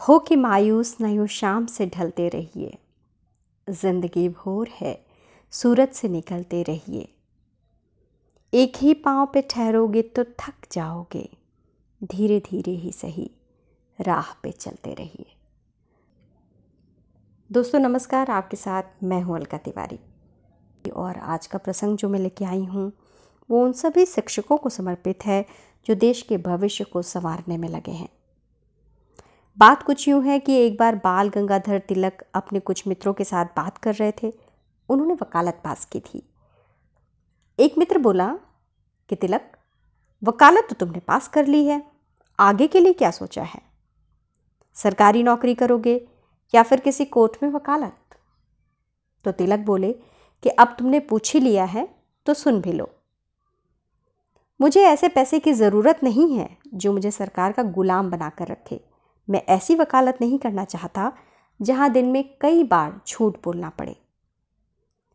हो कि मायूस नयो शाम से ढलते रहिए। ज़िंदगी भोर है, सूरज से निकलते रहिए। एक ही पाँव पे ठहरोगे तो थक जाओगे। धीरे धीरे ही सही, राह पे चलते रहिए। दोस्तों, नमस्कार, आपके साथ मैं हूँ अलका तिवारी। और आज का प्रसंग जो मैं लेके आई हूँ, वो उन सभी शिक्षकों को समर्पित है जो देश के भविष्य को संवारने में लगे हैं। बात कुछ यूँ है कि एक बार बाल गंगाधर तिलक अपने कुछ मित्रों के साथ बात कर रहे थे। उन्होंने वकालत पास की थी। एक मित्र बोला कि, तिलक, वकालत तो तुमने पास कर ली है। आगे के लिए क्या सोचा है? सरकारी नौकरी करोगे या फिर किसी कोर्ट में वकालत? तो तिलक बोले कि, अब तुमने पूछ ही लिया है तो सुन भी लो। मुझे ऐसे पैसे की ज़रूरत नहीं है जो मुझे सरकार का गुलाम बनाकर रखे। मैं ऐसी वकालत नहीं करना चाहता जहाँ दिन में कई बार झूठ बोलना पड़े।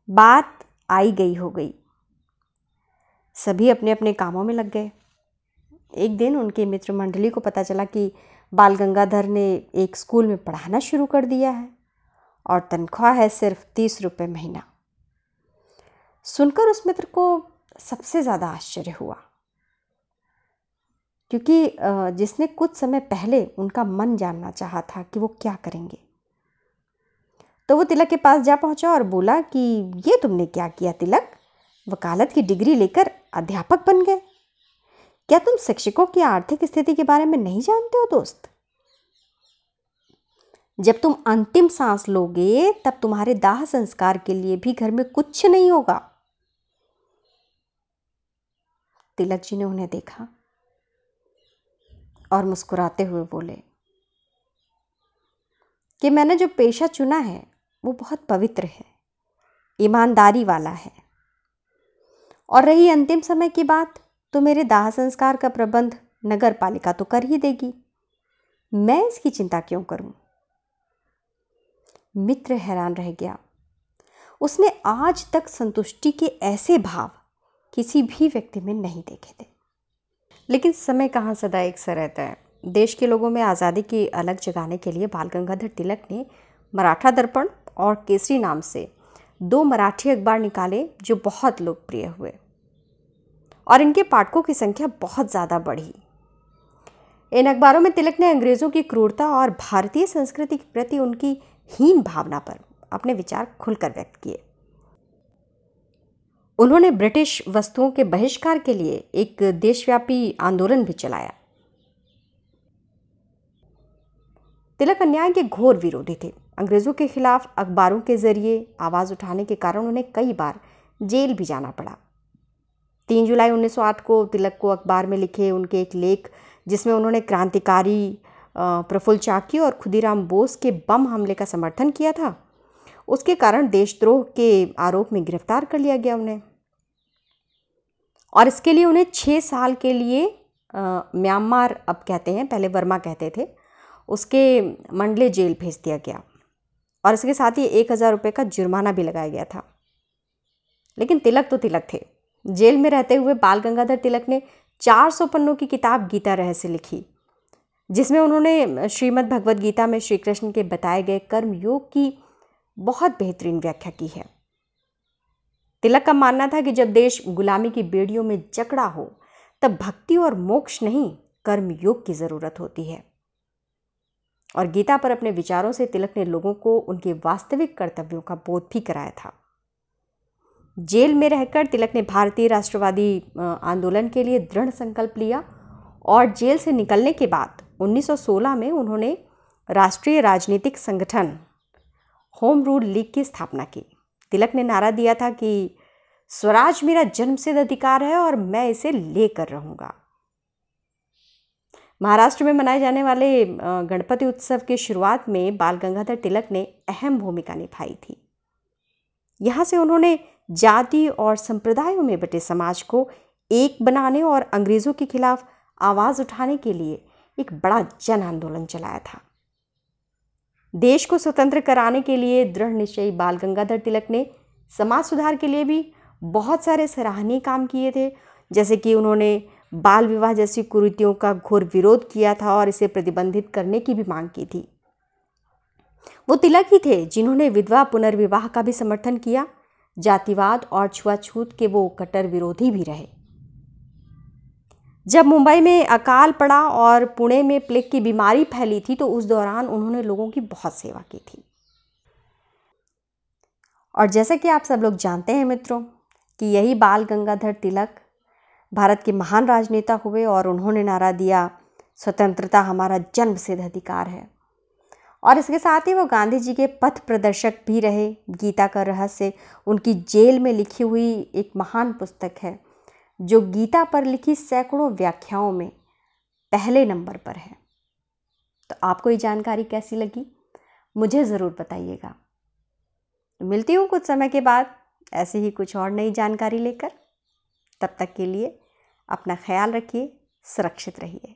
बात आई गई हो गई। सभी अपने अपने कामों में लग गए। एक दिन उनके मित्र मंडली को पता चला कि बाल गंगाधर ने एक स्कूल में पढ़ाना शुरू कर दिया है और तनख्वाह है सिर्फ़ तीस रुपये महीना। सुनकर उस मित्र को सबसे ज़्यादा आश्चर्य हुआ। क्योंकि जिसने कुछ समय पहले उनका मन जानना चाहा था कि वो क्या करेंगे। तो वो तिलक के पास जा पहुँचा और बोला कि, ये तुमने क्या किया तिलक? वकालत की डिग्री लेकर अध्यापक बन गए। क्या तुम शिक्षकों की आर्थिक स्थिति के बारे में नहीं जानते हो दोस्त? जब तुम अंतिम सांस लोगे, तब तुम्हारे दाह संस्कार के लिए भी घर में कुछ नहीं होगा। तिलक जी ने उन्हें देखा। और मुस्कुराते हुए बोले, कि मैंने जो पेशा चुना है, वो बहुत पवित्र है, ईमानदारी वाला है। और रही अंतिम समय की बात तो मेरे दाह संस्कार का प्रबंध नगर पालिका तो कर ही देगी। मैं इसकी चिंता क्यों करूँ? मित्र हैरान रह गया। उसने आज तक संतुष्टि के ऐसे भाव किसी भी व्यक्ति में नहीं देखे थे। लेकिन समय कहाँ सदा एक सा रहता है। देश के लोगों में आज़ादी की अलग जगाने के लिए बाल गंगाधर तिलक ने मराठा दर्पण और केसरी नाम से दो मराठी अखबार निकाले जो बहुत लोकप्रिय हुए। और इनके पाठकों की संख्या बहुत ज़्यादा बढ़ी। इन अखबारों में तिलक ने अंग्रेज़ों की क्रूरता और भारतीय संस्कृति के प्रति उनकी हीन भावना पर अपने विचार खुलकर व्यक्त किए। उन्होंने ब्रिटिश वस्तुओं के बहिष्कार के लिए एक देशव्यापी आंदोलन भी चलाया। तिलक अन्याय के घोर विरोधी थे। अंग्रेज़ों के खिलाफ अखबारों के ज़रिए आवाज़ उठाने के कारण उन्हें कई बार जेल भी जाना पड़ा। तीन जुलाई 1908 को तिलक को अखबार में लिखे उनके एक लेख, जिसमें उन्होंने क्रांतिकारी प्रफुल्ल चाकी और खुदीराम बोस के बम हमले का समर्थन किया था। उसके कारण देशद्रोह के आरोप में गिरफ़्तार कर लिया गया उन्हें। और इसके लिए उन्हें छः साल के लिए म्यांमार अब कहते हैं, पहले वर्मा कहते थे, उसके मंडले जेल भेज दिया गया। और इसके साथ ही एक हज़ार रुपये का जुर्माना भी लगाया गया था। लेकिन तिलक तो तिलक थे। जेल में रहते हुए बाल गंगाधर तिलक ने 400 पन्नों की किताब गीता रहस्य लिखी, जिसमें उन्होंने श्रीमद् भगवद गीता में श्री कृष्ण के बताए गए कर्म योग की बहुत बेहतरीन व्याख्या की है। तिलक का मानना था कि जब देश गुलामी की बेड़ियों में जकड़ा हो, तब भक्ति और मोक्ष नहीं, कर्म योग की ज़रूरत होती है। और गीता पर अपने विचारों से तिलक ने लोगों को उनके वास्तविक कर्तव्यों का बोध भी कराया था। जेल में रहकर तिलक ने भारतीय राष्ट्रवादी आंदोलन के लिए दृढ़ संकल्प लिया और जेल से निकलने के बाद 1916 में उन्होंने राष्ट्रीय राजनीतिक संगठन होम रूल लीग की स्थापना की। तिलक ने नारा दिया था कि स्वराज मेरा जन्मसिद्ध अधिकार है और मैं इसे लेकर रहूँगा। महाराष्ट्र में मनाए जाने वाले गणपति उत्सव की शुरुआत में बाल गंगाधर तिलक ने अहम भूमिका निभाई थी। यहाँ से उन्होंने जाति और संप्रदायों में बटे समाज को एक बनाने और अंग्रेज़ों के खिलाफ आवाज़ उठाने के लिए एक बड़ा जन आंदोलन चलाया था। देश को स्वतंत्र कराने के लिए दृढ़ निश्चयी बाल गंगाधर तिलक ने समाज सुधार के लिए भी बहुत सारे सराहनीय काम किए थे। जैसे कि उन्होंने बाल विवाह जैसी कुरीतियों का घोर विरोध किया था और इसे प्रतिबंधित करने की भी मांग की थी। वो तिलक ही थे जिन्होंने विधवा पुनर्विवाह का भी समर्थन किया। जातिवाद और छुआछूत के वो कट्टर विरोधी भी रहे। जब मुंबई में अकाल पड़ा और पुणे में प्लेग की बीमारी फैली थी तो उस दौरान उन्होंने लोगों की बहुत सेवा की थी। और जैसा कि आप सब लोग जानते हैं मित्रों, कि यही बाल गंगाधर तिलक भारत के महान राजनेता हुए और उन्होंने नारा दिया, स्वतंत्रता हमारा जन्म सिद्ध अधिकार है। और इसके साथ ही वो गांधी जी के पथ प्रदर्शक भी रहे, गीता का रहस्य, उनकी जेल में लिखी हुई एक महान पुस्तक है। जो गीता पर लिखी सैकड़ों व्याख्याओं में पहले नंबर पर है। तो आपको ये जानकारी कैसी लगी? मुझे ज़रूर बताइएगा। मिलती हूँ कुछ समय के बाद, ऐसे ही कुछ और नई जानकारी लेकर। तब तक के लिए अपना ख्याल रखिए, सुरक्षित रहिए।